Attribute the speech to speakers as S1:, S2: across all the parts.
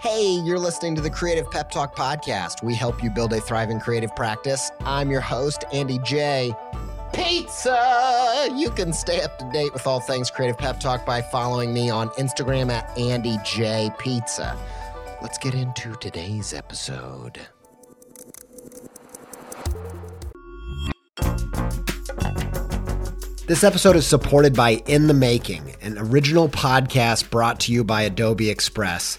S1: Hey, you're listening to the Creative Pep Talk podcast. We help you build a thriving creative practice. I'm your host, Andy J. Pizza! You can stay up to date with all things Creative Pep Talk by following me on Instagram at Andy J. Pizza. Let's get into today's episode. This episode is supported by In the Making, an original podcast brought to you by Adobe Express,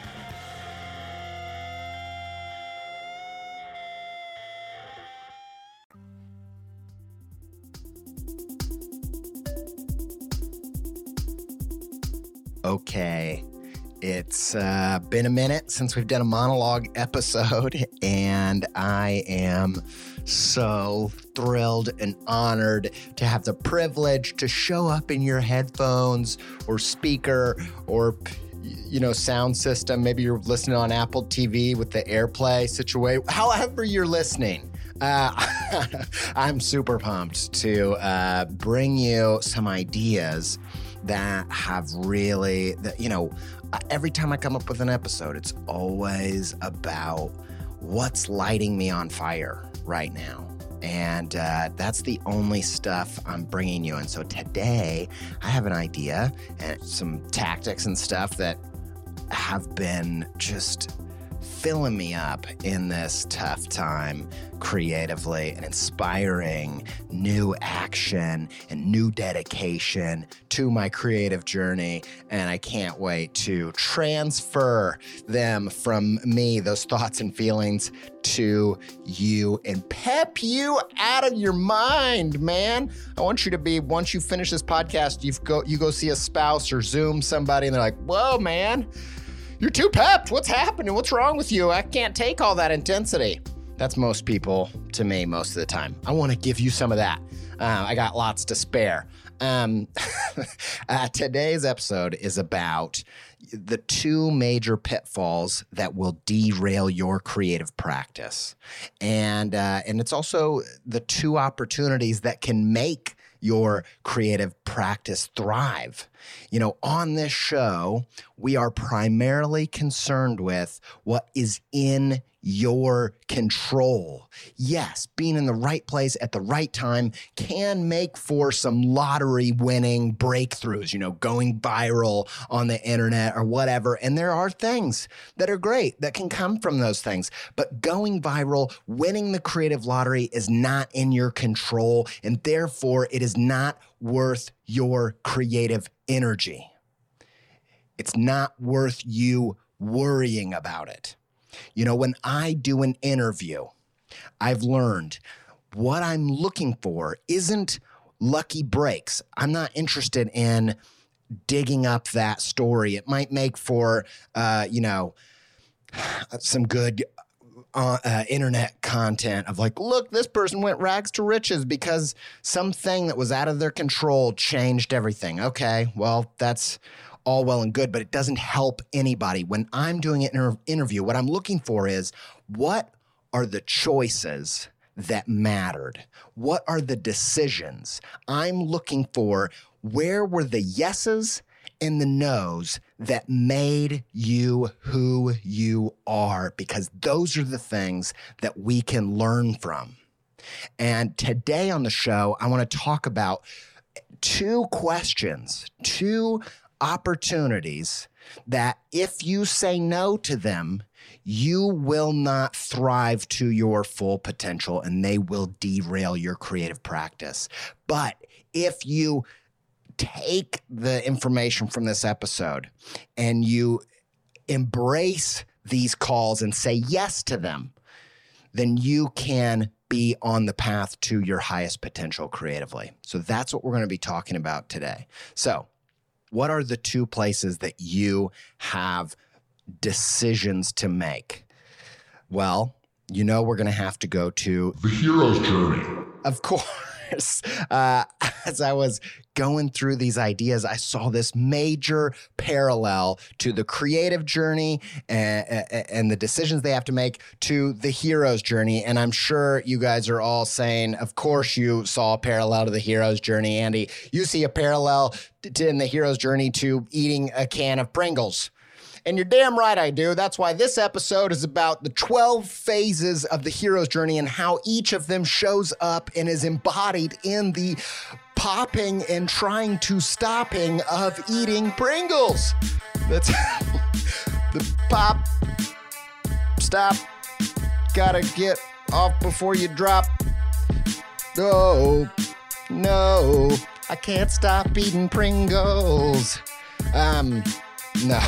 S1: Okay. It's uh, been a minute since we've done a monologue episode, and I am so thrilled and honored to have the privilege to show up in your headphones or speaker or you know sound system maybe you're listening on apple tv with the airplay situation however you're listening uh, i'm super pumped to uh, bring you some ideas that have really that you know every time i come up with an episode it's always about what's lighting me on fire right now. And uh, that's the only stuff i'm bringing you and so today i have an idea and some tactics and stuff that have been just filling me up in this tough time creatively and inspiring new action and new dedication to my creative journey. And I can't wait to transfer them from me, those thoughts and feelings, to you and pep you out of your mind, man. I want you to be once you finish this podcast, you go you go see a spouse or Zoom somebody, and they're like, "Whoa, man." You're too pepped. What's happening? What's wrong with you? I can't take all that intensity. That's most people to me most of the time. I want to give you some of that. Uh, I got lots to spare. Um, uh, today's episode is about the two major pitfalls that will derail your creative practice, and uh, and it's also the two opportunities that can make your creative practice thrive. You know, on this show, we are primarily concerned with what is in your control. Yes, being in the right place at the right time can make for some lottery winning breakthroughs, you know, going viral on the internet or whatever. And there are things that are great that can come from those things. But going viral, winning the creative lottery is not in your control. And therefore, it is not worth your creative energy. It's not worth you worrying about it. You know, when I do an interview, I've learned what I'm looking for isn't lucky breaks. I'm not interested in digging up that story. It might make for, uh, you know, some good uh, uh, internet content of like, look, this person went rags to riches because something that was out of their control changed everything. Okay, well, that's all well and good, but it doesn't help anybody. When I'm doing an inter- interview, what I'm looking for is what are the choices that mattered? What are the decisions? I'm looking for where were the yeses and the no's that made you who you are, because those are the things that we can learn from. And today on the show, I want to talk about two questions, two opportunities that if you say no to them, you will not thrive to your full potential and they will derail your creative practice. But if you take the information from this episode and you embrace these calls and say yes to them, then you can be on the path to your highest potential creatively. So that's what we're going to be talking about today. So, what are the two places that you have decisions to make? Well, you know, we're going to have to go to
S2: the hero's journey.
S1: Of course. Uh, as I was going through these ideas, I saw this major parallel to the creative journey and, and, the decisions they have to make to the hero's journey. And I'm sure you guys are all saying, of course, you saw a parallel to the hero's journey, Andy. You see a parallel to, in the hero's journey to eating a can of Pringles. And you're damn right I do. That's why this episode is about the 12 phases of the hero's journey and how each of them shows up and is embodied in the popping and trying to stopping of eating Pringles. That's the pop, stop, gotta get off before you drop. No, no, I can't stop eating Pringles. Um, no,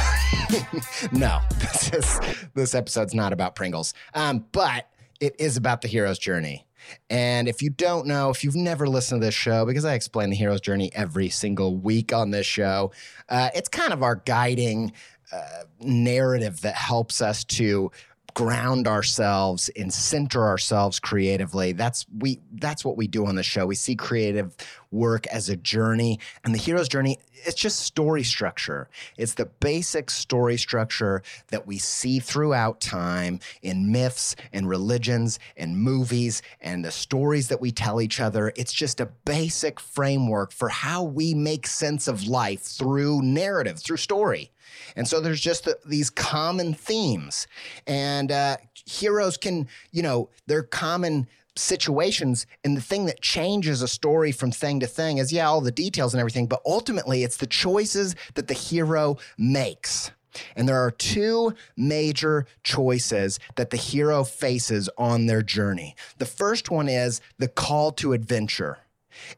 S1: no. This is this episode's not about Pringles, um, but it is about the hero's journey. And if you don't know, if you've never listened to this show, because I explain the hero's journey every single week on this show, uh, it's kind of our guiding uh, narrative that helps us to ground ourselves and center ourselves creatively. That's we that's what we do on the show. We see creative work as a journey and the hero's journey it's just story structure. It's the basic story structure that we see throughout time in myths and religions and movies and the stories that we tell each other. It's just a basic framework for how we make sense of life through narrative, through story. And so there's just the, these common themes. And uh, heroes can, you know, they're common situations. And the thing that changes a story from thing to thing is, yeah, all the details and everything, but ultimately it's the choices that the hero makes. And there are two major choices that the hero faces on their journey. The first one is the call to adventure.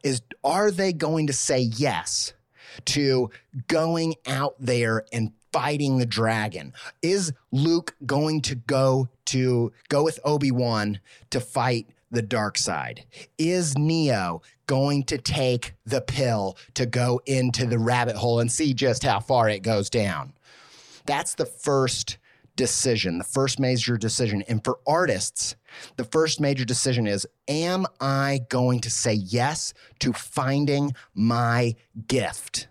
S1: Is are they going to say yes to going out there and fighting the dragon? Is Luke going to go to go with Obi-Wan to fight the dark side? Is Neo going to take the pill to go into the rabbit hole and see just how far it goes down? That's the first decision, the first major decision. And for artists, the first major decision is Am I going to say yes to finding my gift?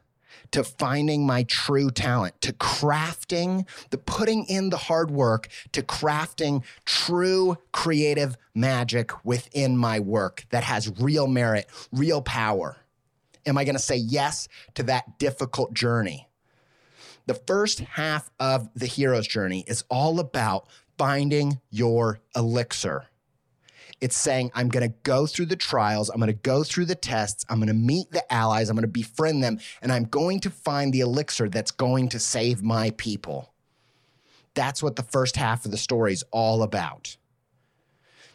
S1: to finding my true talent, to crafting, the putting in the hard work to crafting true creative magic within my work that has real merit, real power? Am I going to say yes to that difficult journey? The first half of the hero's journey is all about finding your elixir. It's saying, I'm going to go through the trials, I'm going to go through the tests, I'm going to meet the allies, I'm going to befriend them, and I'm going to find the elixir that's going to save my people. That's what the first half of the story is all about.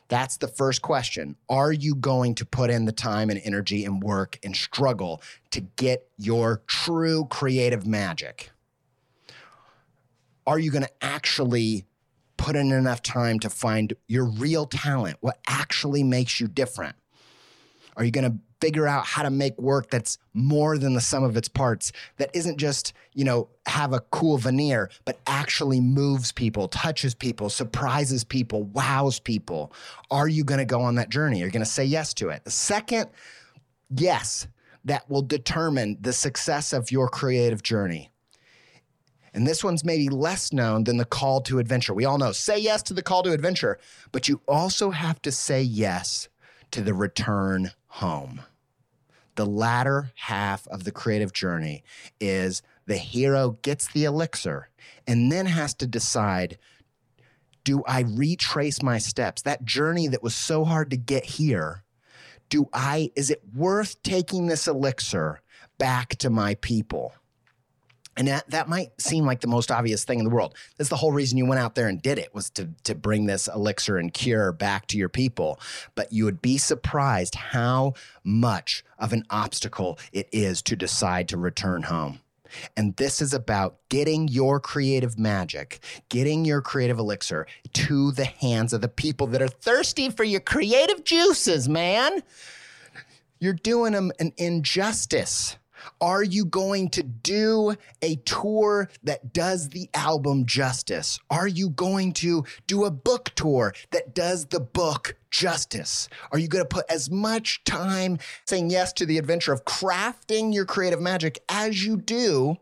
S1: That's the first question. Are you going to put in the time and energy and work and struggle to get your true creative magic? Are you going to actually put in enough time to find your real talent, what actually makes you different? Are you going to figure out how to make work that's more than the sum of its parts that isn't just you know have a cool veneer but actually moves people touches people surprises people wows people? Are you going to go on that journey? Are you're going to say yes to it? The second yes that will determine the success of your creative journey and this one's maybe less known than the call to adventure. We all know say yes to the call to adventure, but you also have to say yes to the return home. The latter half of the creative journey is the hero gets the elixir and then has to decide do I retrace my steps? That journey that was so hard to get here, do I is it worth taking this elixir back to my people? And that, that might seem like the most obvious thing in the world. That's the whole reason you went out there and did it was to, to bring this elixir and cure back to your people. But you would be surprised how much of an obstacle it is to decide to return home. And this is about getting your creative magic, getting your creative elixir to the hands of the people that are thirsty for your creative juices, man. You're doing them an injustice are you going to do a tour that does the album justice? Are you going to do a book tour that does the book justice? Are you going to put as much time saying yes to the adventure of crafting your creative magic as you do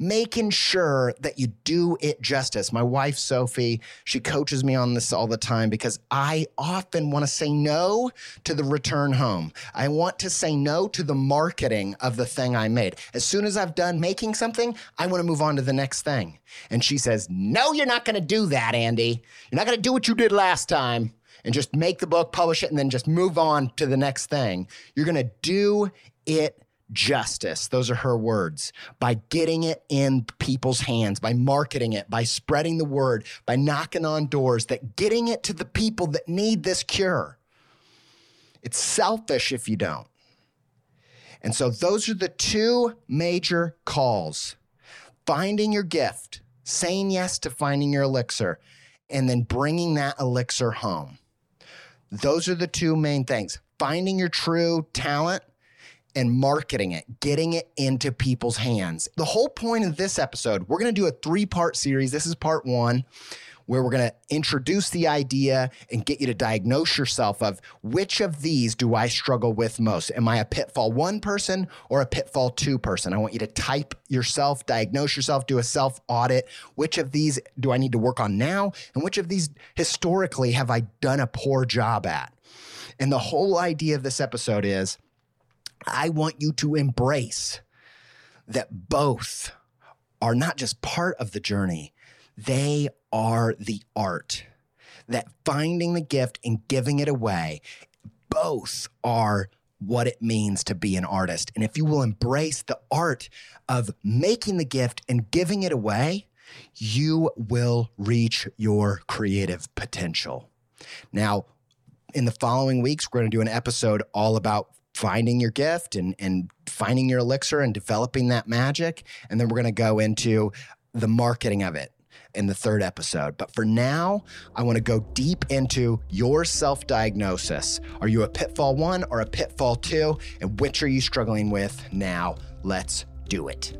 S1: making sure that you do it justice. My wife, Sophie, she coaches me on this all the time because I often want to say no to the return home. I want to say no to the marketing of the thing I made. As soon as I've done making something, I want to move on to the next thing. And she says, No, you're not going to do that, Andy. You're not going to do what you did last time and just make the book, publish it, and then just move on to the next thing. You're going to do it justice. Those are her words. By getting it in people's hands, by marketing it, by spreading the word, by knocking on doors, that getting it to the people that need this cure. It's selfish if you don't. And so those are the two major calls finding your gift, saying yes to finding your elixir, and then bringing that elixir home. Those are the two main things finding your true talent and marketing it, getting it into people's hands. The whole point of this episode, we're going to do a three part series. This is part one, where we're going to introduce the idea and get you to diagnose yourself of which of these do I struggle with most? Am I a pitfall one person or a pitfall two person? I want you to type yourself, diagnose yourself, do a self audit. Which of these do I need to work on now? And which of these historically have I done a poor job at? And the whole idea of this episode is, I want you to embrace that both are not just part of the journey, they are the art. That finding the gift and giving it away, both are what it means to be an artist. And if you will embrace the art of making the gift and giving it away, you will reach your creative potential. Now, in the following weeks, we're going to do an episode all about finding your gift and and finding your elixir and developing that magic and then we're going to go into the marketing of it in the third episode. But for now, I want to go deep into your self diagnosis. Are you a pitfall one or a pitfall two? And which are you struggling with now? Let's do it.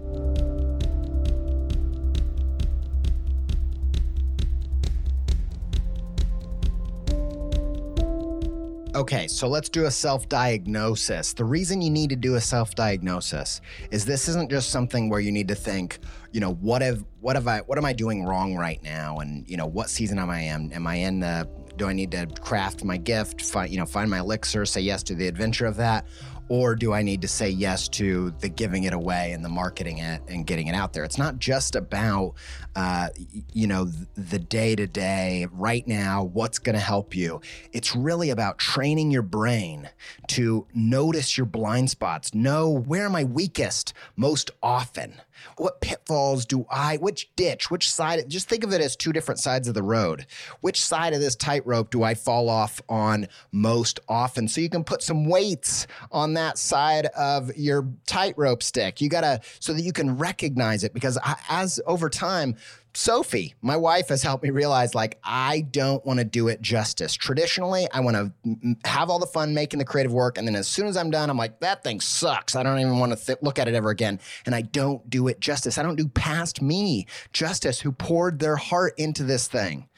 S1: Okay, so let's do a self diagnosis. The reason you need to do a self diagnosis is this isn't just something where you need to think, you know, what have what have I what am I doing wrong right now, and you know, what season am I in? Am I in the do I need to craft my gift, find you know, find my elixir, say yes to the adventure of that, or do I need to say yes to the giving it away and the marketing it and getting it out there? It's not just about, uh, you know, the day to day, right now, what's going to help you. It's really about training your brain to notice your blind spots, know where am I weakest most often. What pitfalls do I, which ditch, which side, just think of it as two different sides of the road. Which side of this tightrope do I fall off on most often? So you can put some weights on that side of your tightrope stick. You got to, so that you can recognize it because I, as over time, Sophie, my wife, has helped me realize like I don't want to do it justice. Traditionally, I want to have all the fun making the creative work, and then as soon as I'm done, I'm like, that thing sucks. I don't even want to th- look at it ever again, and I don't do it justice. I don't do past me justice, who poured their heart into this thing,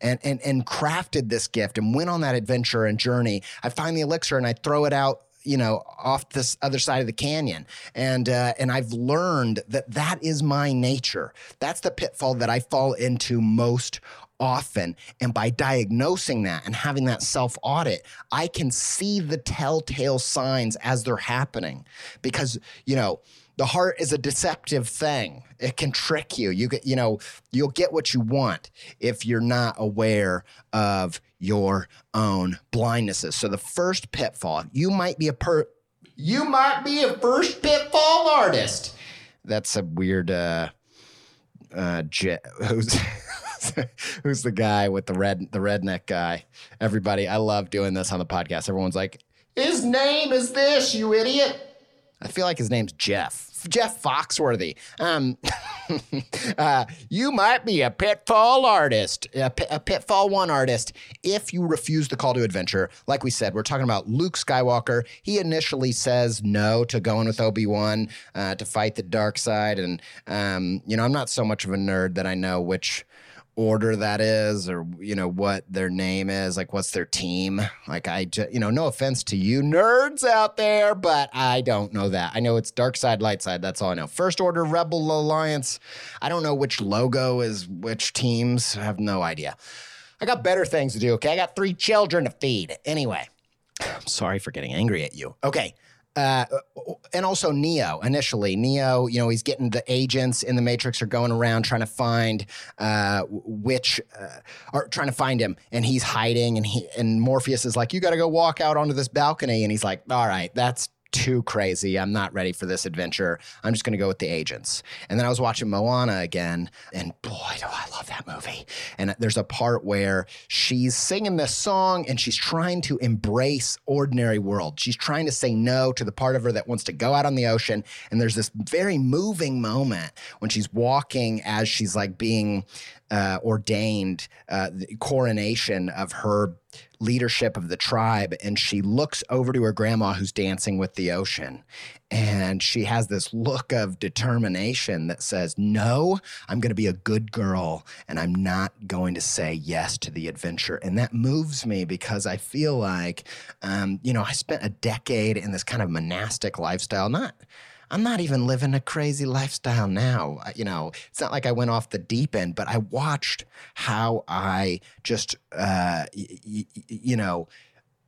S1: and and and crafted this gift and went on that adventure and journey. I find the elixir and I throw it out you know off this other side of the canyon and uh, and I've learned that that is my nature that's the pitfall that I fall into most often and by diagnosing that and having that self audit I can see the telltale signs as they're happening because you know the heart is a deceptive thing. It can trick you. You get, you know, you'll get what you want if you're not aware of your own blindnesses. So the first pitfall, you might be a per you might be a first pitfall artist. That's a weird uh uh j- who's who's the guy with the red the redneck guy. Everybody, I love doing this on the podcast. Everyone's like, "His name is this, you idiot." I feel like his name's Jeff. Jeff Foxworthy. Um, uh, you might be a pitfall artist, a, a, pitfall one artist, if you refuse the call to adventure. Like we said, we're talking about Luke Skywalker. He initially says no to going with Obi Wan uh, to fight the dark side, and um, you know, I'm not so much of a nerd that I know which order that is or you know what their name is like what's their team? Like i just you know no offense to you nerds out there but i don't know that. I know it's dark side light side that's all i know. First order rebel alliance. I don't know which logo is which teams I have no idea. I got better things to do okay? I got three children to feed. Anyway i'm sorry for getting angry at you. Okay uh, and also Neo initially. Neo, you know, he's getting the agents in the Matrix are going around trying to find uh, which, uh, are trying to find him, and he's hiding. And he and Morpheus is like, "You got to go walk out onto this balcony," and he's like, "All right, that's too crazy. I'm not ready for this adventure. I'm just going to go with the agents. And then I was watching Moana again, and boy, do I love that movie. And there's a part where she's singing this song and she's trying to embrace ordinary world. She's trying to say no to the part of her that wants to go out on the ocean. And there's this very moving moment when she's walking as she's like being uh, ordained uh, the coronation of her leadership of the tribe and she looks over to her grandma who's dancing with the ocean and she has this look of determination that says no i'm going to be a good girl and i'm not going to say yes to the adventure. And that moves me because i feel like um, you know i spent a decade in this kind of monastic lifestyle not I'm not even living a crazy lifestyle now. You know, it's not like I went off the deep end, but I watched how I just, uh, y- y- you know,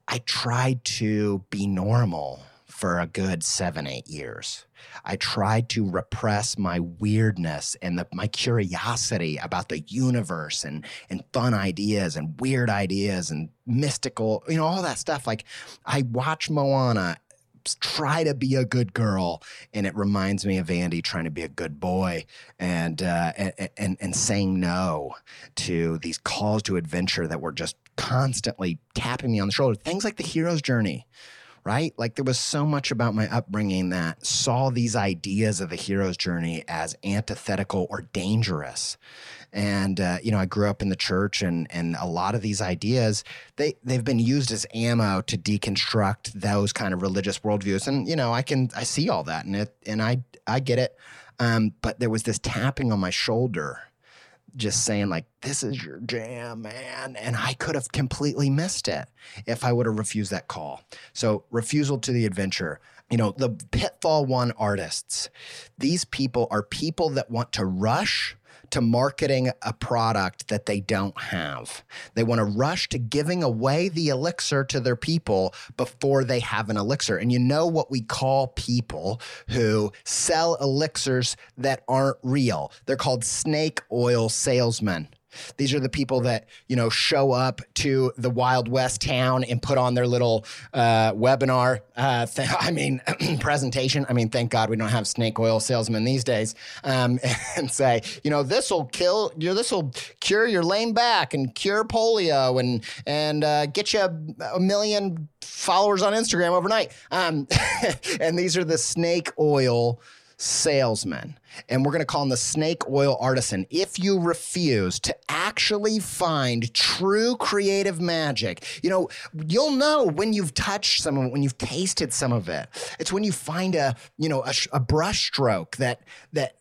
S1: I tried to be normal for a good seven, eight years. I tried to repress my weirdness and the, my curiosity about the universe and, and fun ideas and weird ideas and mystical, you know, all that stuff. Like I watched Moana try to be a good girl, and it reminds me of Andy trying to be a good boy and uh, and, and and saying no to these calls to adventure that were just constantly tapping me on the shoulder. Things like the hero's journey right? Like there was so much about my upbringing that saw these ideas of the hero's journey as antithetical or dangerous. And uh, you know, I grew up in the church, and and a lot of these ideas they they've been used as ammo to deconstruct those kind of religious worldviews. And you know, I can I see all that, and it and I I get it. Um, but there was this tapping on my shoulder just saying like this is your jam man and i could have completely missed it if i would have refused that call. So refusal to the adventure. You know the pitfall one artists these people are people that want to rush to marketing a product that they don't have. They want to rush to giving away the elixir to their people before they have an elixir. And you know what we call people who sell elixirs that aren't real? They're called snake oil salesmen. These are the people that, you know, show up to the Wild West town and put on their little uh, webinar, uh, th- I mean, presentation. I mean, thank God we don't have snake oil salesmen these days. Um, and say, you know, this will kill, you this will cure your lame back and cure polio and, and uh, get you a, a million followers on Instagram overnight. Um, and these are the snake oil salesman. And we're going to call him the snake oil artisan. If you refuse to actually find true creative magic, you know, you'll know when you've touched some of it, when you've tasted some of it. It's when you find a, you know, a, a brush stroke that, that,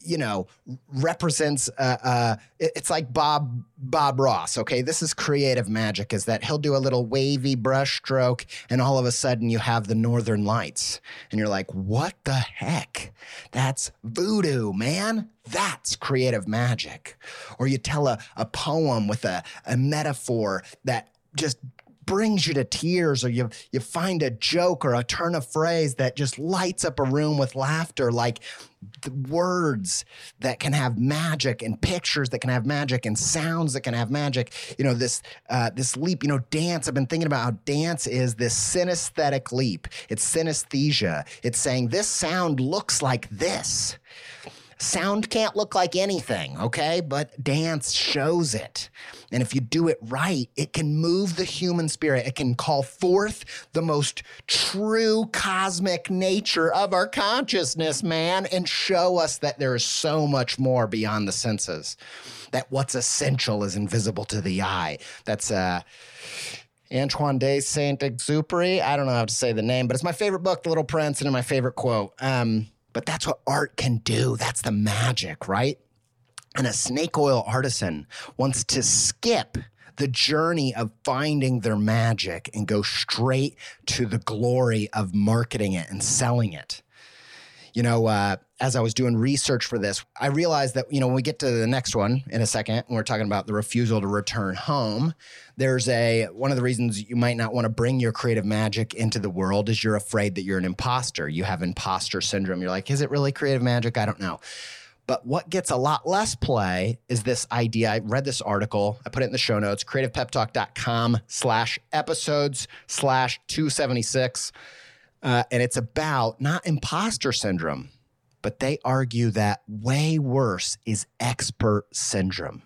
S1: you know, represents. Uh, uh, it's like Bob Bob Ross. Okay, this is creative magic. Is that he'll do a little wavy brush stroke, and all of a sudden you have the Northern Lights, and you're like, "What the heck? That's voodoo, man." That's creative magic. Or you tell a, a poem with a, a metaphor that just brings you to tears or you you find a joke or a turn of phrase that just lights up a room with laughter like words that can have magic and pictures that can have magic and sounds that can have magic. You know this uh, this leap you know dance. I've been thinking about how dance is this synesthetic leap. It's synesthesia. It's saying this sound looks like this Sound can't look like anything, okay? But dance shows it. And if you do it right, it can move the human spirit. It can call forth the most true cosmic nature of our consciousness, man, and show us that there is so much more beyond the senses. That what's essential is invisible to the eye. That's uh Antoine de Saint Exupery. I don't know how to say the name, but it's my favorite book, The Little Prince, and my favorite quote. Um, but that's what art can do. That's the magic, right? And a snake oil artisan wants to skip the journey of finding their magic and go straight to the glory of marketing it and selling it. You know, uh, as I was doing research for this, I realized that, you know, when we get to the next one in a second, and we're talking about the refusal to return home, there's a one of the reasons you might not want to bring your creative magic into the world is you're afraid that you're an imposter. You have imposter syndrome. You're like, is it really creative magic? I don't know. But what gets a lot less play is this idea. I read this article. I put it in the show notes, creativepeptalk.com slash episodes slash 276. Uh, and it's about not imposter syndrome, but they argue that way worse is expert syndrome.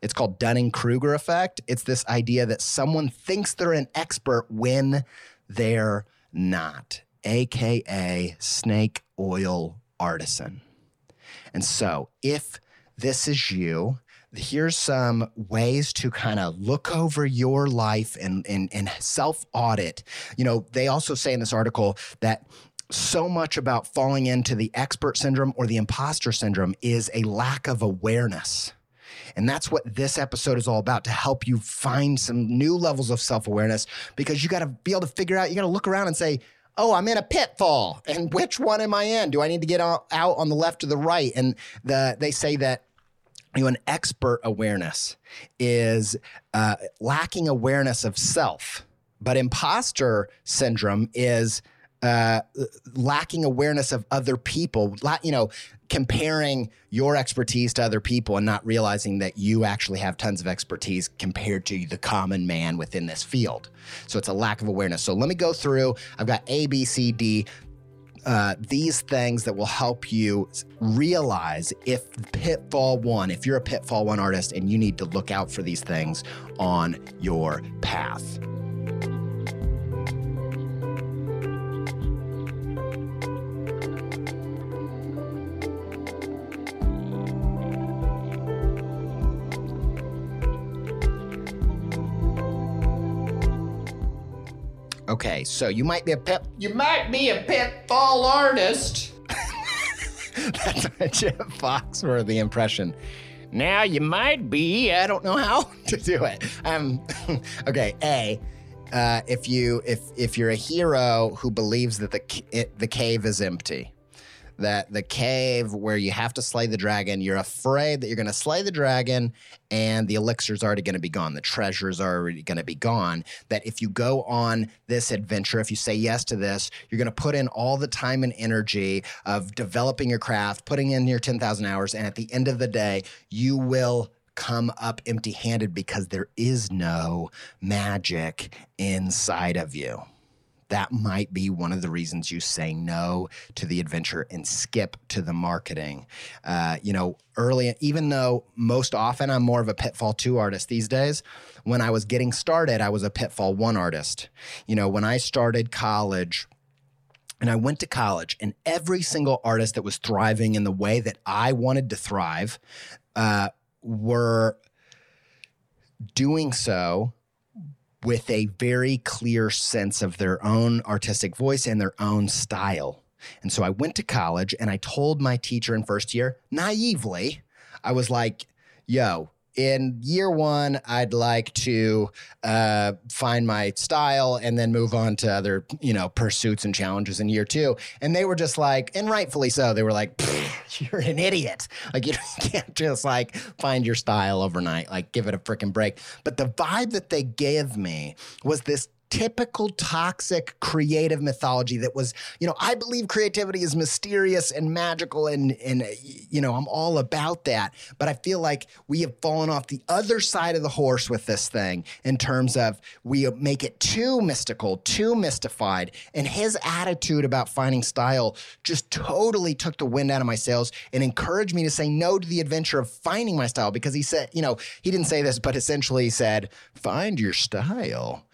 S1: It's called Dunning Kruger effect. It's this idea that someone thinks they're an expert when they're not, AKA snake oil artisan. And so if this is you, here's some ways to kind of look over your life and, and, and self audit. You know, they also say in this article that so much about falling into the expert syndrome or the imposter syndrome is a lack of awareness. And that's what this episode is all about to help you find some new levels of self awareness because you got to be able to figure out, you got to look around and say, oh, I'm in a pitfall. And which one am I in? Do I need to get out, on the left or the right? And the, they say that you know, an expert awareness is uh, lacking awareness of self, but imposter syndrome is uh, lacking awareness of other people. You know, comparing your expertise to other people and not realizing that you actually have tons of expertise compared to the common man within this field. So it's a lack of awareness. So let me go through. I've got A, B, C, D. Uh, these things that will help you realize if pitfall one, if you're a pitfall one artist and you need to look out for these things on your path. Okay, so you might be a pit.
S2: You might be a pitfall artist.
S1: That's a Jeff Foxworthy impression. Now you might be. I don't know how to do it. Um, okay. A. Uh, if you if if you're a hero who believes that the it, the cave is empty, that the cave where you have to slay the dragon, you're afraid that you're going to slay the dragon and the elixir's already going to be gone. The treasure's already going to be gone. That if you go on this adventure, if you say yes to this, you're going to put in all the time and energy of developing your craft, putting in your 10,000 hours. And at the end of the day, you will come up empty handed because there is no magic inside of you. That might be one of the reasons you say no to the adventure and skip to the marketing. Uh, you know, early, even though most often I'm more of a Pitfall 2 artist these days, when I was getting started, I was a Pitfall 1 artist. You know, when I started college, and I went to college, and every single artist that was thriving in the way that I wanted to thrive uh, were doing so with a very clear sense of their own artistic voice and their own style. And so I went to college and I told my teacher in first year, naively, I was like, yo, in year one, I'd like to uh, find my style and then move on to other, you know, pursuits and challenges in year two. And they were just like, and rightfully so, they were like, you're an idiot. Like, you can't just like find your style overnight, like, give it a freaking break. But the vibe that they gave me was this typical toxic creative mythology that was, you know, I believe creativity is mysterious and magical and and you know, I'm all about that. But I feel like we have fallen off the other side of the horse with this thing in terms of we make it too mystical, too mystified. And his attitude about finding style just totally took the wind out of my sails and encouraged me to say no to the adventure of finding my style because he said, you know, he didn't say this, but essentially he said, find your style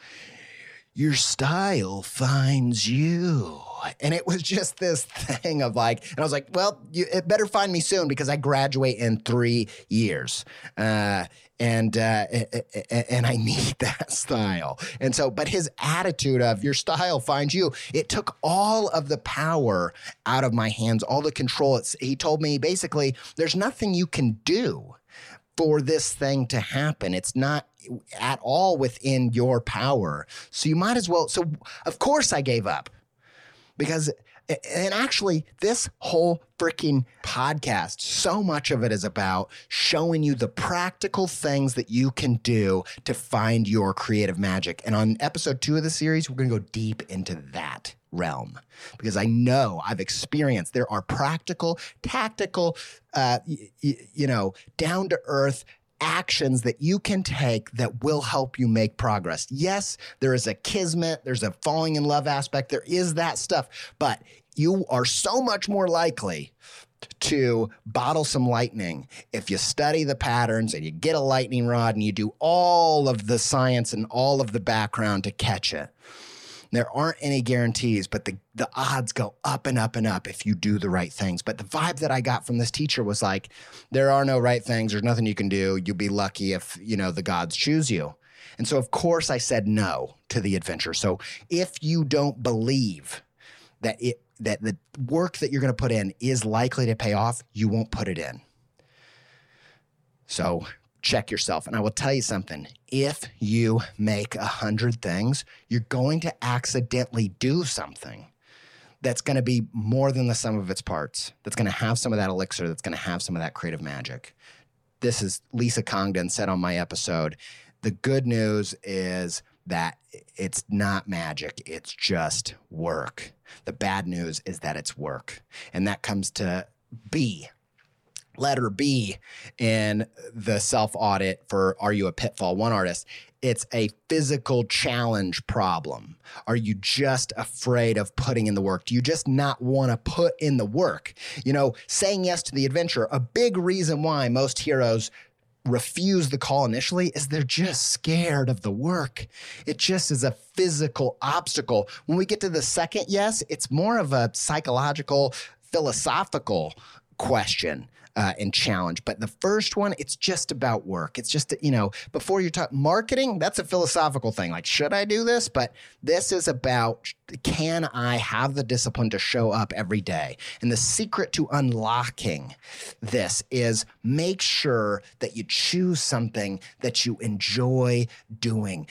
S1: your style finds you. And it was just this thing of like, and I was like, well, you it better find me soon because I graduate in three years. Uh, and uh, and I need that style. And so, but his attitude of your style finds you, it took all of the power out of my hands, all the control. It's, he told me basically, there's nothing you can do for this thing to happen. It's not at all within your power. So you might as well. So, of course, I gave up because, and actually, this whole freaking podcast, so much of it is about showing you the practical things that you can do to find your creative magic. And on episode two of the series, we're going to go deep into that realm because I know I've experienced there are practical, tactical, uh, y- y- you know, down to earth actions that you can take that will help you make progress. Yes, there is a kismet, there's a falling in love aspect, there is that stuff, but you are so much more likely to bottle some lightning if you study the patterns and you get a lightning rod and you do all of the science and all of the background to catch it. There aren't any guarantees, but the, the odds go up and up and up if you do the right things. But the vibe that I got from this teacher was like, there are no right things. There's nothing you can do. You'll be lucky if, you know, the gods choose you. And so, of course, I said no to the adventure. So if you don't believe that it, that the work that you're going to put in is likely to pay off, you won't put it in. So check yourself. And I will tell you something if you make a hundred things, you're going to accidentally do something that's going to be more than the sum of its parts, that's going to have some of that elixir, that's going to have some of that creative magic. This is Lisa Congdon said on my episode. The good news is that it's not magic, it's just work. The bad news is that it's work. And that comes to B, letter B in the self audit for Are You a Pitfall One Artist? It's a physical challenge problem. Are you just afraid of putting in the work? Do you just not want to put in the work? You know, saying yes to the adventure, a big reason why most heroes refuse the call initially is they're just scared of the work. It just is a physical obstacle. When we get to the second yes, it's more of a psychological, philosophical question uh, and challenge. But the first one, it's just about work. It's just, you know, before you talk marketing, that's a philosophical thing. Like, should I do this? But this is about can I have the discipline to show up every day? And the secret to unlocking this is make sure that you choose something that you enjoy doing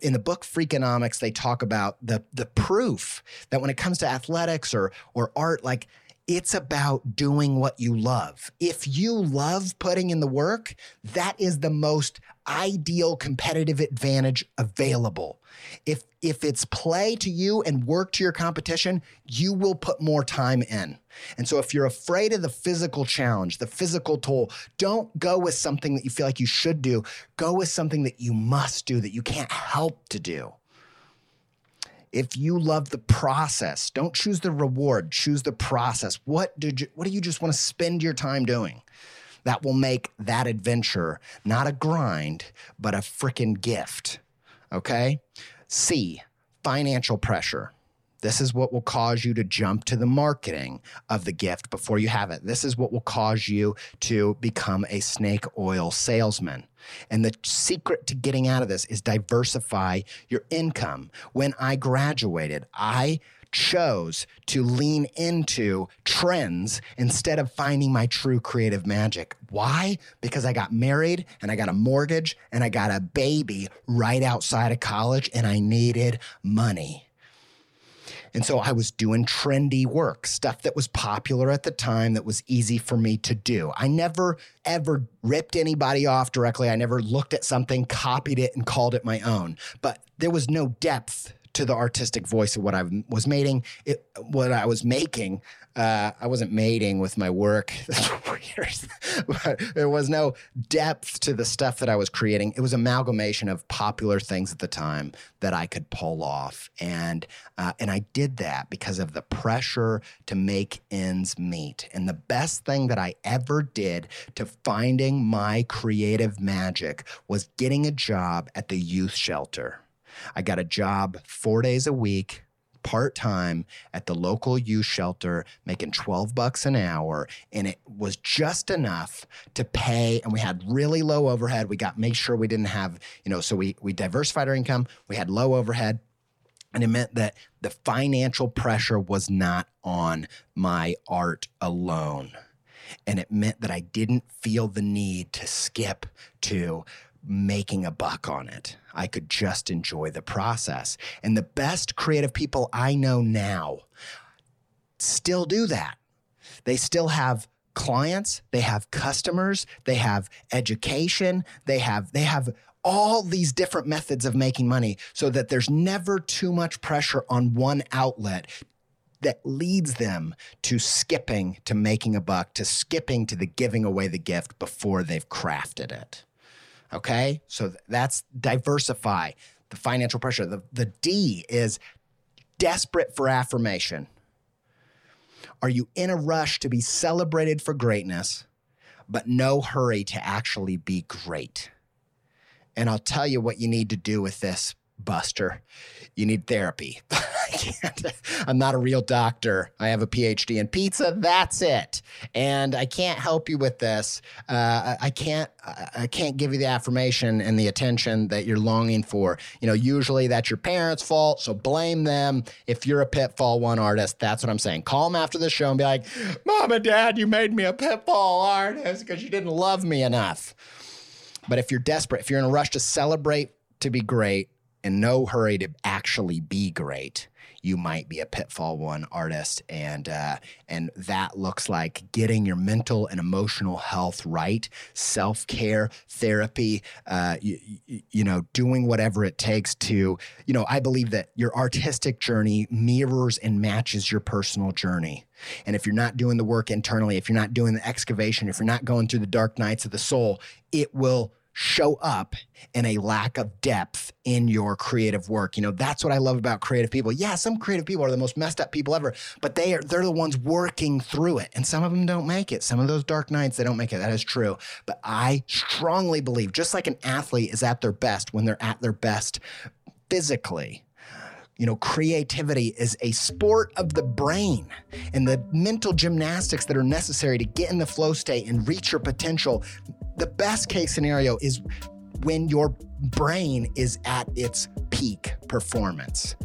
S1: in the book Freakonomics, they talk about the the proof that when it comes to athletics or or art, like It's about doing what you love. If you love putting in the work, that is the most ideal competitive advantage available. If if it's play to you and work to your competition, you will put more time in. And so if you're afraid of the physical challenge, the physical toll, don't go with something that you feel like you should do. Go with something that you must do that you can't help to do. If you love the process, don't choose the reward, choose the process. What did you what do you just want to spend your time doing? That will make that adventure not a grind, but a freaking gift. Okay? C, financial pressure. This is what will cause you to jump to the marketing of the gift before you have it. This is what will cause you to become a snake oil salesman. And the secret to getting out of this is diversify your income. When I graduated, I chose to lean into trends instead of finding my true creative magic. Why? Because I got married and I got a mortgage and I got a baby right outside of college and I needed money. And so I was doing trendy work, stuff that was popular at the time that was easy for me to do. I never ever ripped anybody off directly. I never looked at something, copied it, and called it my own. But there was no depth to the artistic voice of what I was making. it, what I was making. Uh, I wasn't mating with my work. But there was no depth to the stuff that I was creating. It was amalgamation of popular things at the time that I could pull off, and uh, and I did that because of the pressure to make ends meet. And the best thing that I ever did to finding my creative magic was getting a job at the youth shelter. I got a job four days a week, part time at the local youth shelter, making 12 bucks an hour. And it was just enough to pay. And we had really low overhead. We got, make sure we didn't have, you know, so we, we diversified our income. We had low overhead. And it meant that the financial pressure was not on my art alone. And it meant that I didn't feel the need to skip to making a buck on it. I could just enjoy the process. And the best creative people I know now still do that. They still have clients, they have customers, they have education, they have they have all these different methods of making money so that there's never too much pressure on one outlet that leads them to skipping to making a buck, to skipping to the giving away the gift before they've crafted it. Okay. So that's diversify the financial pressure. The, the D is desperate for affirmation. Are you in a rush to be celebrated for greatness, but no hurry to actually be great? And I'll tell you what you need to do with this, Buster. You need therapy. I can't. I'm not a real doctor. I have a PhD in pizza. That's it. And I can't help you with this. Uh, I can't. I can't give you the affirmation and the attention that you're longing for. You know, usually that's your parents' fault, so blame them. If you're a Pitfall One artist, that's what I'm saying. Call them after the show and be like, "Mom and Dad, you made me a Pitfall artist because you didn't love me enough." But if you're desperate, if you're in a rush to celebrate to be great, in no hurry to actually be great. You might be a pitfall one artist and uh, and that looks like getting your mental and emotional health right. Self-care therapy uh, you, you know doing whatever it takes to you know i believe that your artistic journey mirrors and matches your personal journey. And if you're not doing the work internally if you're not doing the excavation if you're not going through the dark nights of the soul it will show up in a lack of depth in your creative work. You know, that's what I love about creative people. Yeah, some creative people are the most messed up people ever, but they are they're the ones working through it. And some of them don't make it. Some of those dark nights they don't make it. That is true. But I strongly believe just like an athlete is at their best when they're at their best physically, you know, creativity is a sport of the brain and the mental gymnastics that are necessary to get in the flow state and reach your potential. The best case scenario is when your brain is at its peak performance.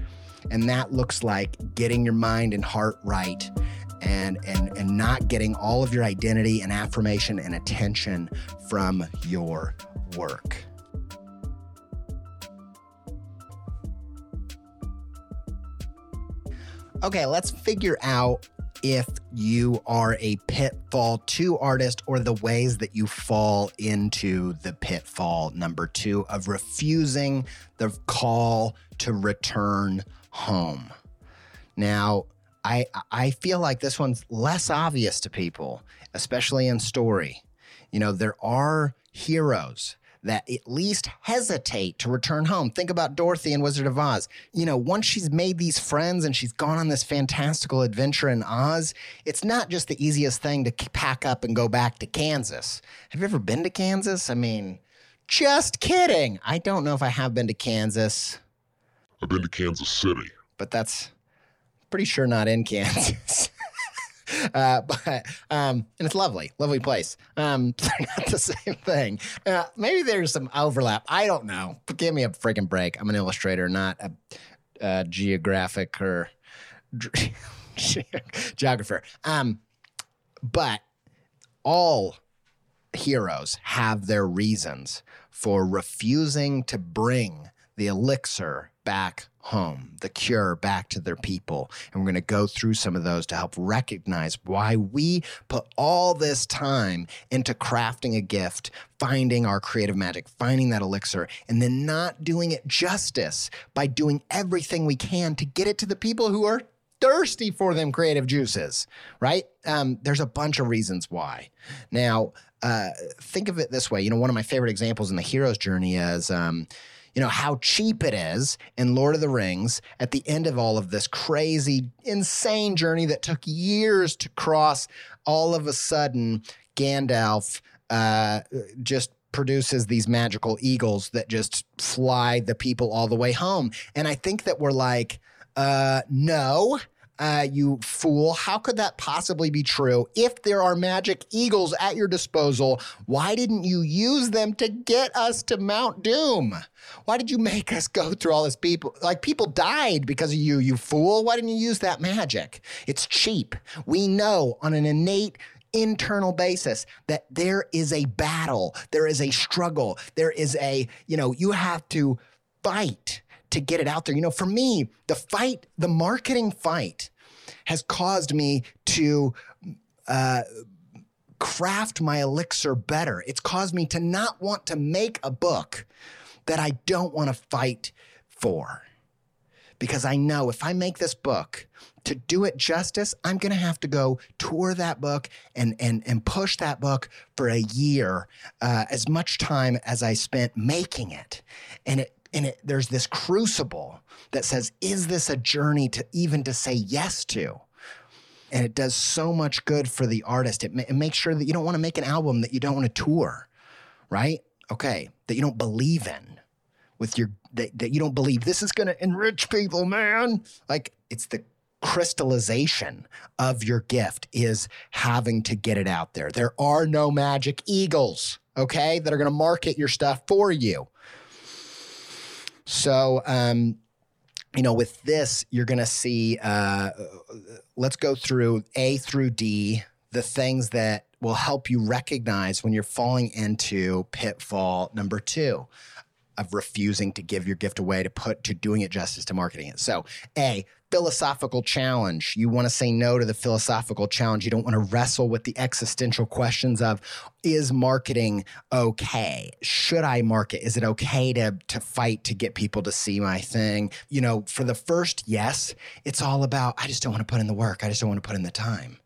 S1: And that looks like getting your mind and heart right and and and not getting all of your identity and affirmation and attention from your work. okay, let's figure out if you are a pitfall two artist or the ways that you fall into the pitfall number two of refusing the call to return home. Now, I I feel like this one's less obvious to people, especially in story. You know, there are heroes that at least hesitate to return home. Think about Dorothy in Wizard of Oz. You know, once she's made these friends and she's gone on this fantastical adventure in Oz, it's not just the easiest thing to pack up and go back to Kansas. Have you ever been to Kansas? I mean, just kidding. I don't know if I have been to Kansas.
S3: I've been to Kansas City.
S1: But that's pretty sure not in Kansas. Uh, but um, and it's lovely, lovely place. Um, they're not the same thing. Uh, maybe there's some overlap. I don't know. But Give me a freaking break. I'm an illustrator, not a, a geographic or geographer. Um, but all heroes have their reasons for refusing to bring the elixir back home, the cure back to their people. And we're going to go through some of those to help recognize why we put all this time into crafting a gift, finding our creative magic, finding that elixir, and then not doing it justice by doing everything we can to get it to the people who are thirsty for them creative juices, right? Um, there's a bunch of reasons why. Now, uh, think of it this way. You know, one of my favorite examples in the hero's journey is. Um, you know, how cheap it is in Lord of the Rings at the end of all of this crazy, insane journey that took years to cross. All of a sudden, Gandalf uh, just produces these magical eagles that just fly the people all the way home. And I think that we're like, uh, no, uh, you fool. How could that possibly be true? If there are magic eagles at your disposal, why didn't you use them to get us to Mount Doom? Why did you make us go through all this people? Like people died because of you, you fool. Why didn't you use that magic? It's cheap. We know on an innate internal basis that there is a battle, there is a struggle, there is a, you know, you have to fight to get it out there. You know, for me, the fight, the marketing fight has caused me to uh, craft my elixir better. It's caused me to not want to make a book that I don't want to fight for. Because I know if I make this book, to do it justice, I'm going to have to go tour that book and and and push that book for a year, uh, as much time as I spent making it, and it and it, there's this crucible that says, is this a journey to even to say yes to? And it does so much good for the artist. It, it makes sure that you don't want to make an album that you don't want to tour, right? Okay, that you don't believe in with your that, that you don't believe this is going to enrich people, man. Like it's the crystallization of your gift is having to get it out there. There are no magic eagles, okay, that are going to market your stuff for you. So, um, you know, with this, you're going to see, uh, let's go through A through D, the things that will help you recognize when you're falling into pitfall number two of refusing to give your gift away to put to doing it justice to marketing it. So, A, philosophical challenge. You want to say no to the philosophical challenge. You don't want to wrestle with the existential questions of is marketing okay? Should I market? Is it okay to to fight to get people to see my thing? You know, for the first yes, it's all about I just don't want to put in the work. I just don't want to put in the time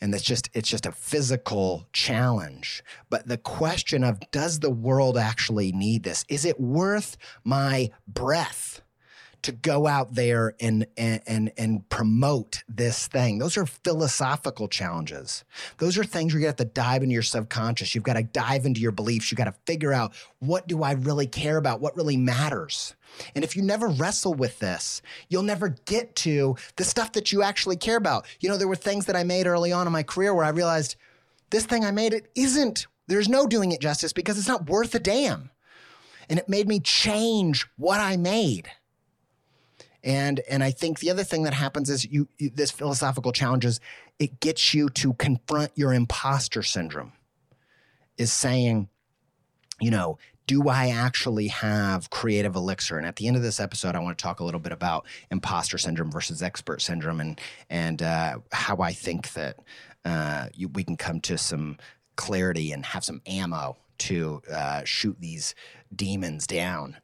S1: and that's just it's just a physical challenge. But the question of does the world actually need this? Is it worth my breath to go out there and, and, and, and promote this thing. Those are philosophical challenges. Those are things where you have to dive into your subconscious. You've got to dive into your beliefs. You've got to figure out what do I really care about? What really matters? And if you never wrestle with this, you'll never get to the stuff that you actually care about. You know, there were things that I made early on in my career where I realized this thing I made, it isn't, there's no doing it justice because it's not worth a damn. And it made me change what I made. And and I think the other thing that happens is you, you this philosophical challenge is it gets you to confront your imposter syndrome. Is saying, you know, do I actually have creative elixir? And at the end of this episode, I want to talk a little bit about imposter syndrome versus expert syndrome, and and uh, how I think that uh, you, we can come to some clarity and have some ammo to uh, shoot these demons down.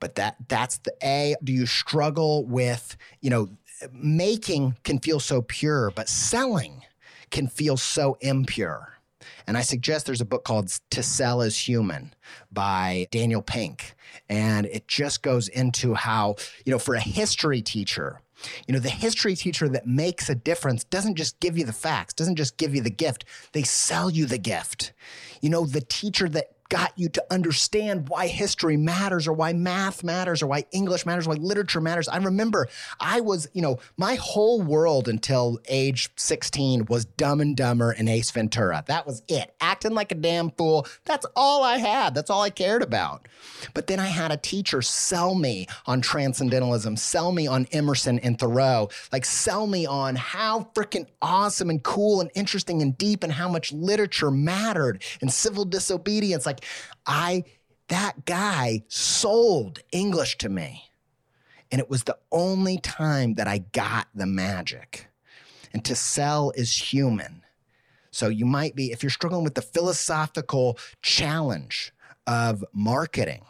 S1: But that that's the A. Do you struggle with you know making can feel so pure, but selling can feel so impure. And I suggest there's a book called To Sell is Human by Daniel Pink. And it just goes into how, you know, for a history teacher, you know, the history teacher that makes a difference doesn't just give you the facts, doesn't just give you the gift, they sell you the gift. You know, the teacher that got you to understand why history matters or why math matters or why English matters, or why literature matters. I remember I was, you know, my whole world until age 16 was Dumb and Dumber and Ace Ventura. That was it. Acting like a damn fool. That's all I had. That's all I cared about. But then I had a teacher sell me on transcendentalism, sell me on Emerson and Thoreau, like sell me on how freaking awesome and cool and interesting and deep and how much literature mattered and civil disobedience. Like I, that guy sold English to me. And it was the only time that I got the magic. And to sell is human. So you might be, if you're struggling with the philosophical challenge of marketing,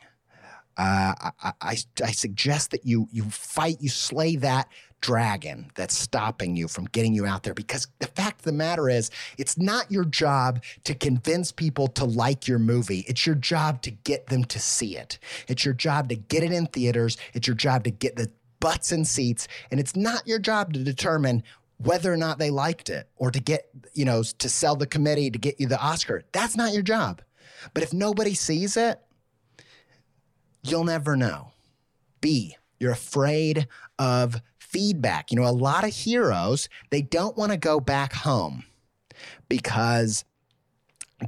S1: uh, I, I, I, suggest that you you fight, you slay that dragon that's stopping you from getting you out there. Because the fact of the matter is, it's not your job to convince people to like your movie. It's your job to get them to see it. It's your job to get it in theaters. It's your job to get the butts in seats. And it's not your job to determine whether or not they liked it or to get, you know, to sell the committee to get you the Oscar. That's not your job. But if nobody sees it, you'll never know. B, you're afraid of feedback. You know, a lot of heroes, they don't want to go back home because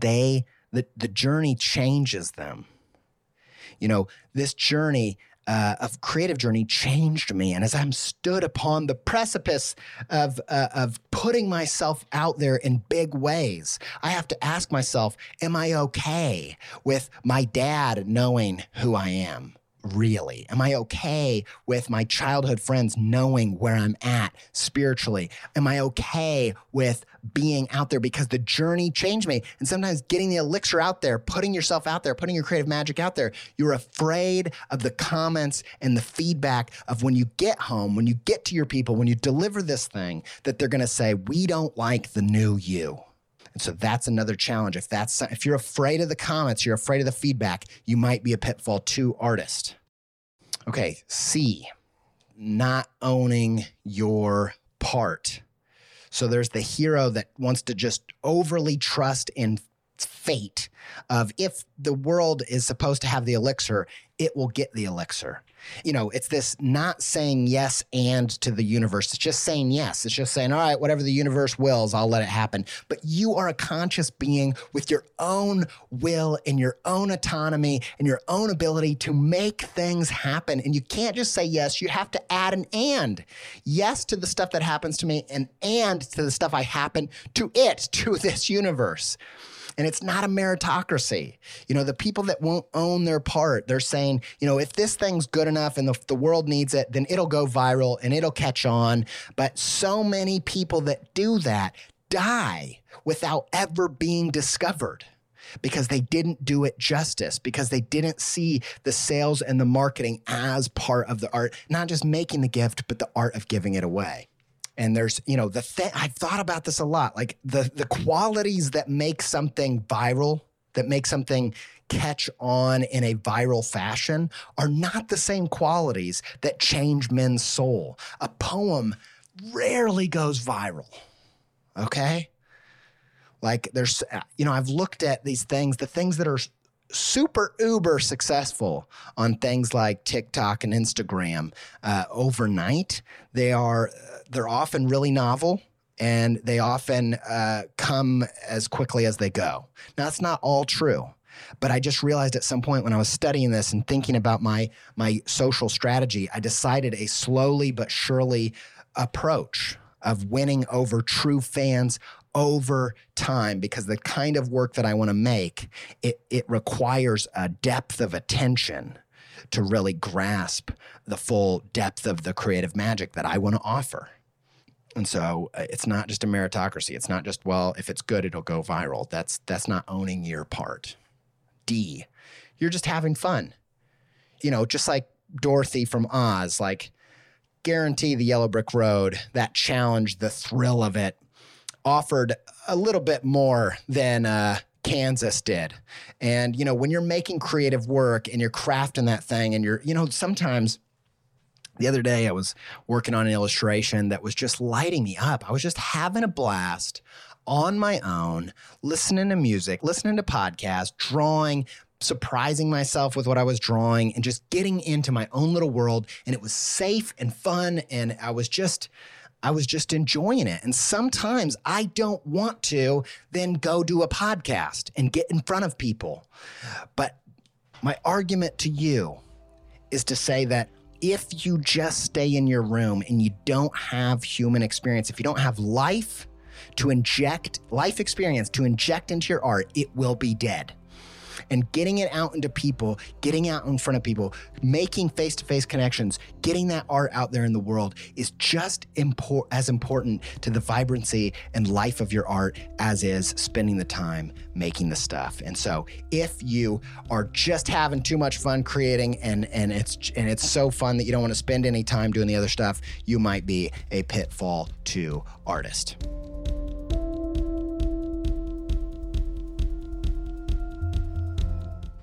S1: they the, the journey changes them. You know, this journey uh, of creative journey changed me. And as I'm stood upon the precipice of, uh, of putting myself out there in big ways, I have to ask myself, am I okay with my dad knowing who I am? Really? Am I okay with my childhood friends knowing where I'm at spiritually? Am I okay with being out there because the journey changed me? And sometimes getting the elixir out there, putting yourself out there, putting your creative magic out there, you're afraid of the comments and the feedback of when you get home, when you get to your people, when you deliver this thing, that they're going to say, We don't like the new you. And so that's another challenge. If that's if you're afraid of the comments, you're afraid of the feedback, you might be a pitfall two artist. Okay, C, not owning your part. So there's the hero that wants to just overly trust in fate of if the world is supposed to have the elixir, it will get the elixir. You know, it's this not saying yes and to the universe. It's just saying yes. It's just saying, all right, whatever the universe wills, I'll let it happen. But you are a conscious being with your own will and your own autonomy and your own ability to make things happen. And you can't just say yes. You have to add an and. Yes to the stuff that happens to me and and to the stuff I happen to it, to this universe. And it's not a meritocracy. You know, the people that won't own their part, they're saying, you know, if this thing's good enough and the, the world needs it, then it'll go viral and it'll catch on. But so many people that do that die without ever being discovered because they didn't do it justice, because they didn't see the sales and the marketing as part of the art, not just making the gift, but the art of giving it away and there's you know the thing i've thought about this a lot like the the qualities that make something viral that make something catch on in a viral fashion are not the same qualities that change men's soul. A poem rarely goes viral okay? Like there's uh, you know i've looked at these things the things that are super uber successful on things like TikTok and Instagram uh, overnight. They are they're often really novel and they often uh, come as quickly as they go. Now that's not all true. But I just realized at some point when I was studying this and thinking about my my social strategy, I decided a slowly but surely approach of winning over true fans over time because the kind of work that I want to make, it, it requires a depth of attention to really grasp the full depth of the creative magic that I want to offer. And so uh, it's not just a meritocracy. It's not just, well, if it's good, it'll go viral. That's that's not owning your part. D, you're just having fun. You know, just like Dorothy from Oz, like guarantee the yellow brick road, that challenge, the thrill of it, offered a little bit more than uh, Kansas did. And, you know, when you're making creative work and you're crafting that thing and you're, you know, sometimes the other day I was working on an illustration that was just lighting me up. I was just having a blast on my own, listening to music, listening to podcasts, drawing, surprising myself with what I was drawing and just getting into my own little world and it was safe and fun and I was just I was just enjoying it. And sometimes I don't want to then go do a podcast and get in front of people. But my argument to you is to say that if you just stay in your room and you don't have human experience, if you don't have life to inject, life experience to inject into your art, it will be dead. And getting it out into people, getting out in front of people, making face to face connections, getting that art out there in the world is just impor- as important to the vibrancy and life of your art as is spending the time making the stuff. And so if you are just having too much fun creating and, and it's and it's so fun that you don't want to spend any time doing the other stuff, you might be a pitfall two artist.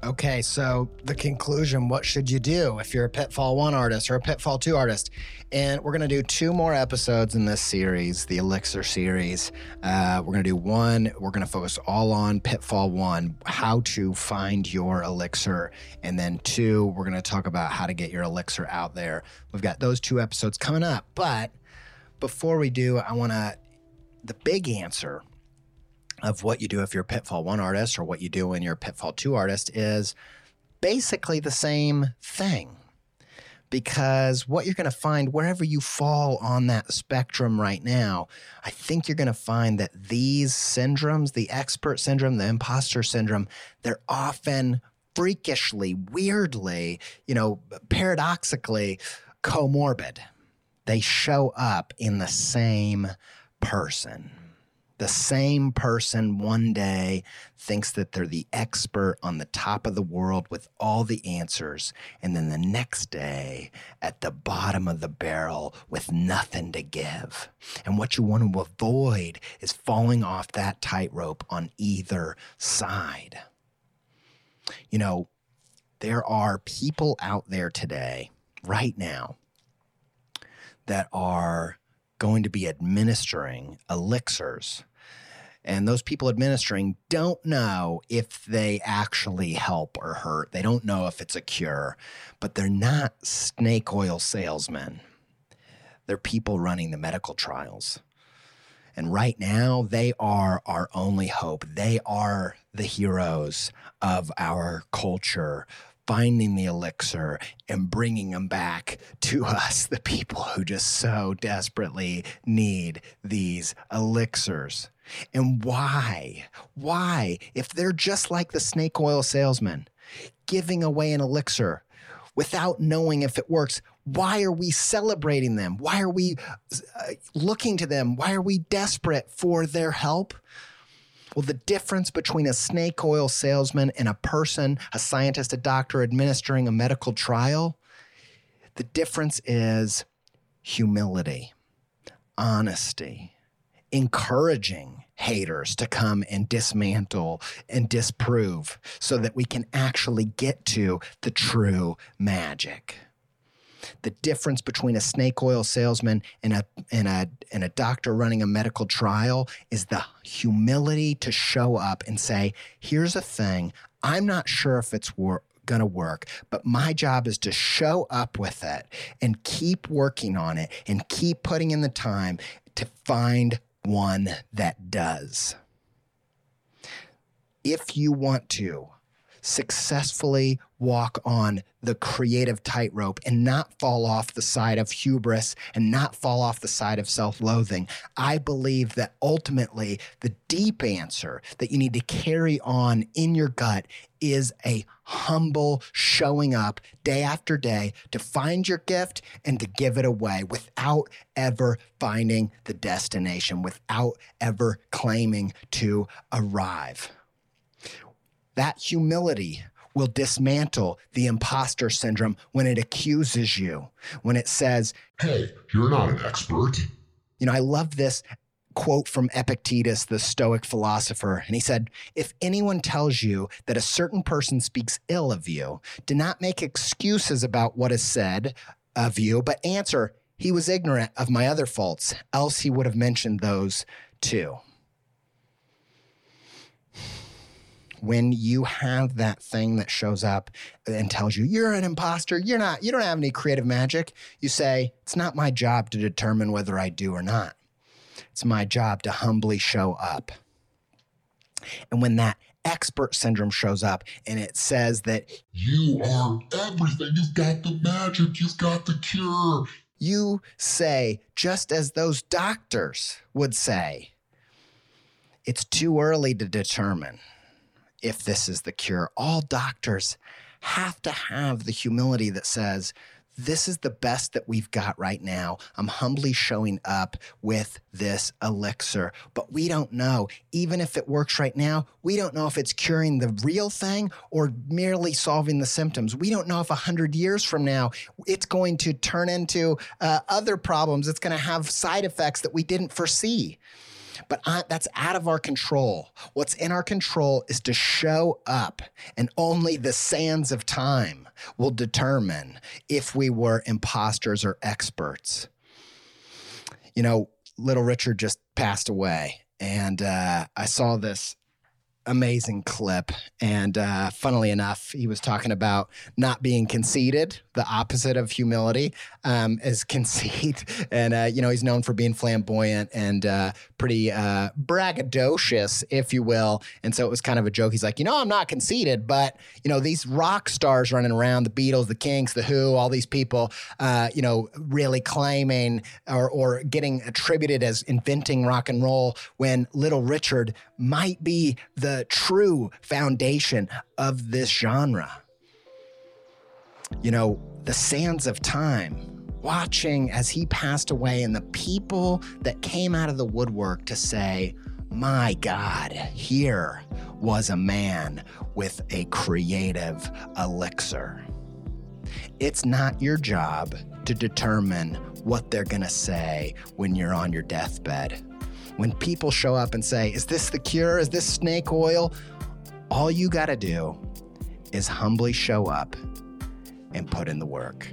S1: Okay, so the conclusion what should you do if you're a Pitfall 1 artist or a Pitfall 2 artist? And we're going to do two more episodes in this series, the Elixir series. Uh, we're going to do one, we're going to focus all on Pitfall 1, how to find your Elixir. And then two, we're going to talk about how to get your Elixir out there. We've got those two episodes coming up. But before we do, I want to, the big answer of what you do if you're a Pitfall 1 artist or what you do when you're a Pitfall 2 artist is basically the same thing. Because what you're going to find wherever you fall on that spectrum right now, I think you're going to find that these syndromes, the expert syndrome, the imposter syndrome, they're often freakishly, weirdly, you know, paradoxically comorbid. They show up in the same person the same person one day thinks that they're the expert on the top of the world with all the answers, and then the next day at the bottom of the barrel with nothing to give. And what you want to avoid is falling off that tightrope on either side. You know, there are people out there today, right now, that are going to be administering elixirs. And those people administering don't know if they actually help or hurt. They don't know if it's a cure, but they're not snake oil salesmen. They're people running the medical trials. And right now, they are our only hope. They are the heroes of our culture finding the elixir and bringing them back to us, the people who just so desperately need these elixirs. And why? Why? If they're just like the snake oil salesman, giving away an elixir without knowing if it works, why are we celebrating them? Why are we uh, looking to them? Why are we desperate for their help? Well, the difference between a snake oil salesman and a person, a scientist, a doctor administering a medical trial, the difference is humility, honesty, encouraging haters to come and dismantle and disprove so that we can actually get to the true magic the difference between a snake oil salesman and a and a and a doctor running a medical trial is the humility to show up and say, "Here's a thing. I'm not sure if it's going to work, but my job is to show up with it and keep working on it and keep putting in the time to find one that does." If you want to successfully walk on the creative tightrope and not fall off the side of hubris and not fall off the side of self loathing. I believe that ultimately the deep answer that you need to carry on in your gut is a humble showing up day after day to find your gift and to give it away without ever finding the destination, without ever claiming to arrive. That humility will dismantle the imposter syndrome when it accuses you, when it says,
S3: Hey, you're not an expert.
S1: You know, I love this quote from Epictetus, the Stoic philosopher. And he said, If anyone tells you that a certain person speaks ill of you, do not make excuses about what is said of you, but answer, He was ignorant of my other faults, else he would have mentioned those too. When you have that thing that shows up and tells you you're an imposter, you're not, you don't have any creative magic, you say, it's not my job to determine whether I do or not. It's my job to humbly show up. And when that expert syndrome shows up and it says that
S3: you are everything, you've got the magic, you've got the cure.
S1: You say, just as those doctors would say, it's too early to determine if this is the cure. All doctors have to have the humility that says, this is the best that we've got right now. I'm humbly showing up with this elixir, but we don't know. Even if it works right now, we don't know if it's curing the real thing or merely solving the symptoms. We don't know if 100 years from now it's going to turn into uh, other problems. It's going to have side effects that we didn't foresee. But I, that's out of our control. What's in our control is to show up, and only the sands of time will determine if we were imposters or experts. You know, little Richard just passed away, and uh, I saw this amazing clip. And uh, funnily enough, he was talking about not being conceited, the opposite of humility um, is conceit. And, uh, you know, he's known for being flamboyant and uh, pretty uh, braggadocious, if you will. And so it was kind of a joke. He's like, you know, I'm not conceited, but, you know, these rock stars running around, the Beatles, the Kinks, the Who, all these people, uh, you know, really claiming or, or getting attributed as inventing rock and roll when Little Richard might be the true foundation of this genre. You know, the sands of time, watching as he passed away, and the people that came out of the woodwork to say, My God, here was a man with a creative elixir. It's not your job to determine what they're going to say when you're on your deathbed when people show up and say, Is this the cure? Is this snake oil? All you got to do is humbly show up and put in the work.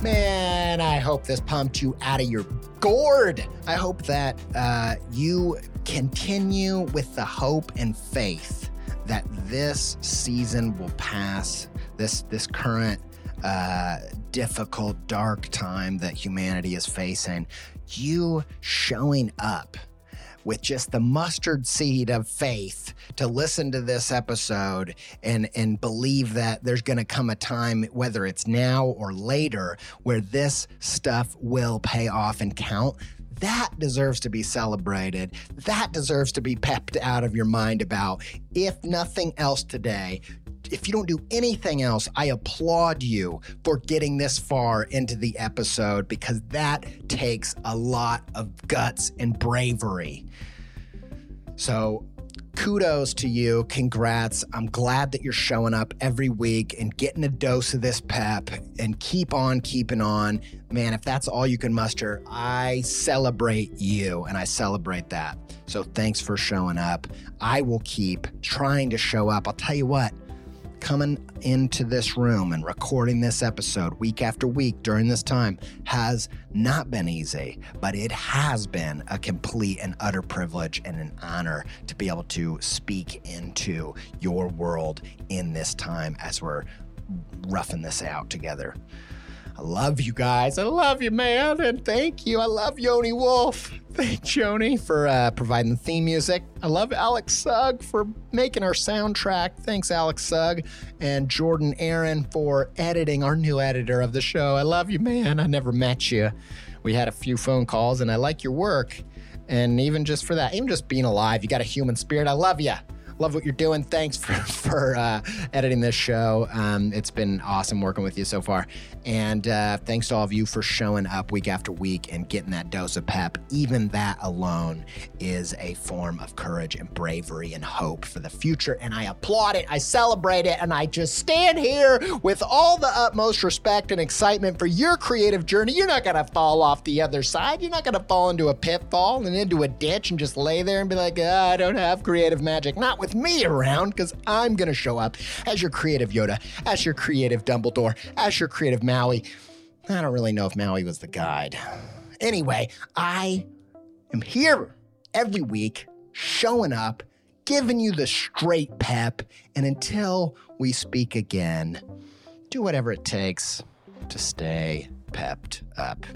S1: Man, I hope this pumped you out of your gourd. I hope that uh, you continue with the hope and faith that this season will pass. This this current uh, difficult, dark time that humanity is facing. You showing up with just the mustard seed of faith to listen to this episode and and believe that there's going to come a time whether it's now or later where this stuff will pay off and count that deserves to be celebrated. That deserves to be pepped out of your mind about. If nothing else today, if you don't do anything else, I applaud you for getting this far into the episode because that takes a lot of guts and bravery. So, kudos to you. Congrats. I'm glad that you're showing up every week and getting a dose of this pep and keep on keeping on. Man, if that's all you can muster, I celebrate you and I celebrate that. So, thanks for showing up. I will keep trying to show up. I'll tell you what coming into this room and recording this episode week after week during this time has not been easy, but it has been a complete and utter privilege and an honor to be able to speak into your world in this time as we're roughing this out together. I love you guys. I love you, man. And thank you. I love Yoni Wolf. Thanks, Yoni, for uh, providing the theme music. I love Alex Sugg for making our soundtrack. Thanks, Alex Sugg. And Jordan Aaron for editing, our new editor of the show. I love you, man. I never met you. We had a few phone calls, and I like your work. And even just for that, even just being alive, you got a human spirit. I love you love what you're doing. Thanks for for uh, editing this show. Um, it's been awesome working with you so far, and uh, thanks to all of you for showing up week after week and getting that dose of pep. Even that alone is a form of courage and bravery and hope for the future. And I applaud it. I celebrate it, and I just stand here with all the utmost respect and excitement for your creative journey. You're not gonna fall off the other side. You're not gonna fall into a pitfall and into a ditch and just lay there and be like, oh, I don't have creative magic. Not with me around, because I'm going to show up as your creative Yoda, as your creative Dumbledore, as your creative Maui. I don't really know if Maui was the guide. Anyway, I am here every week, showing up, giving you the straight pep, and until we speak again, do whatever it takes to stay pepped up.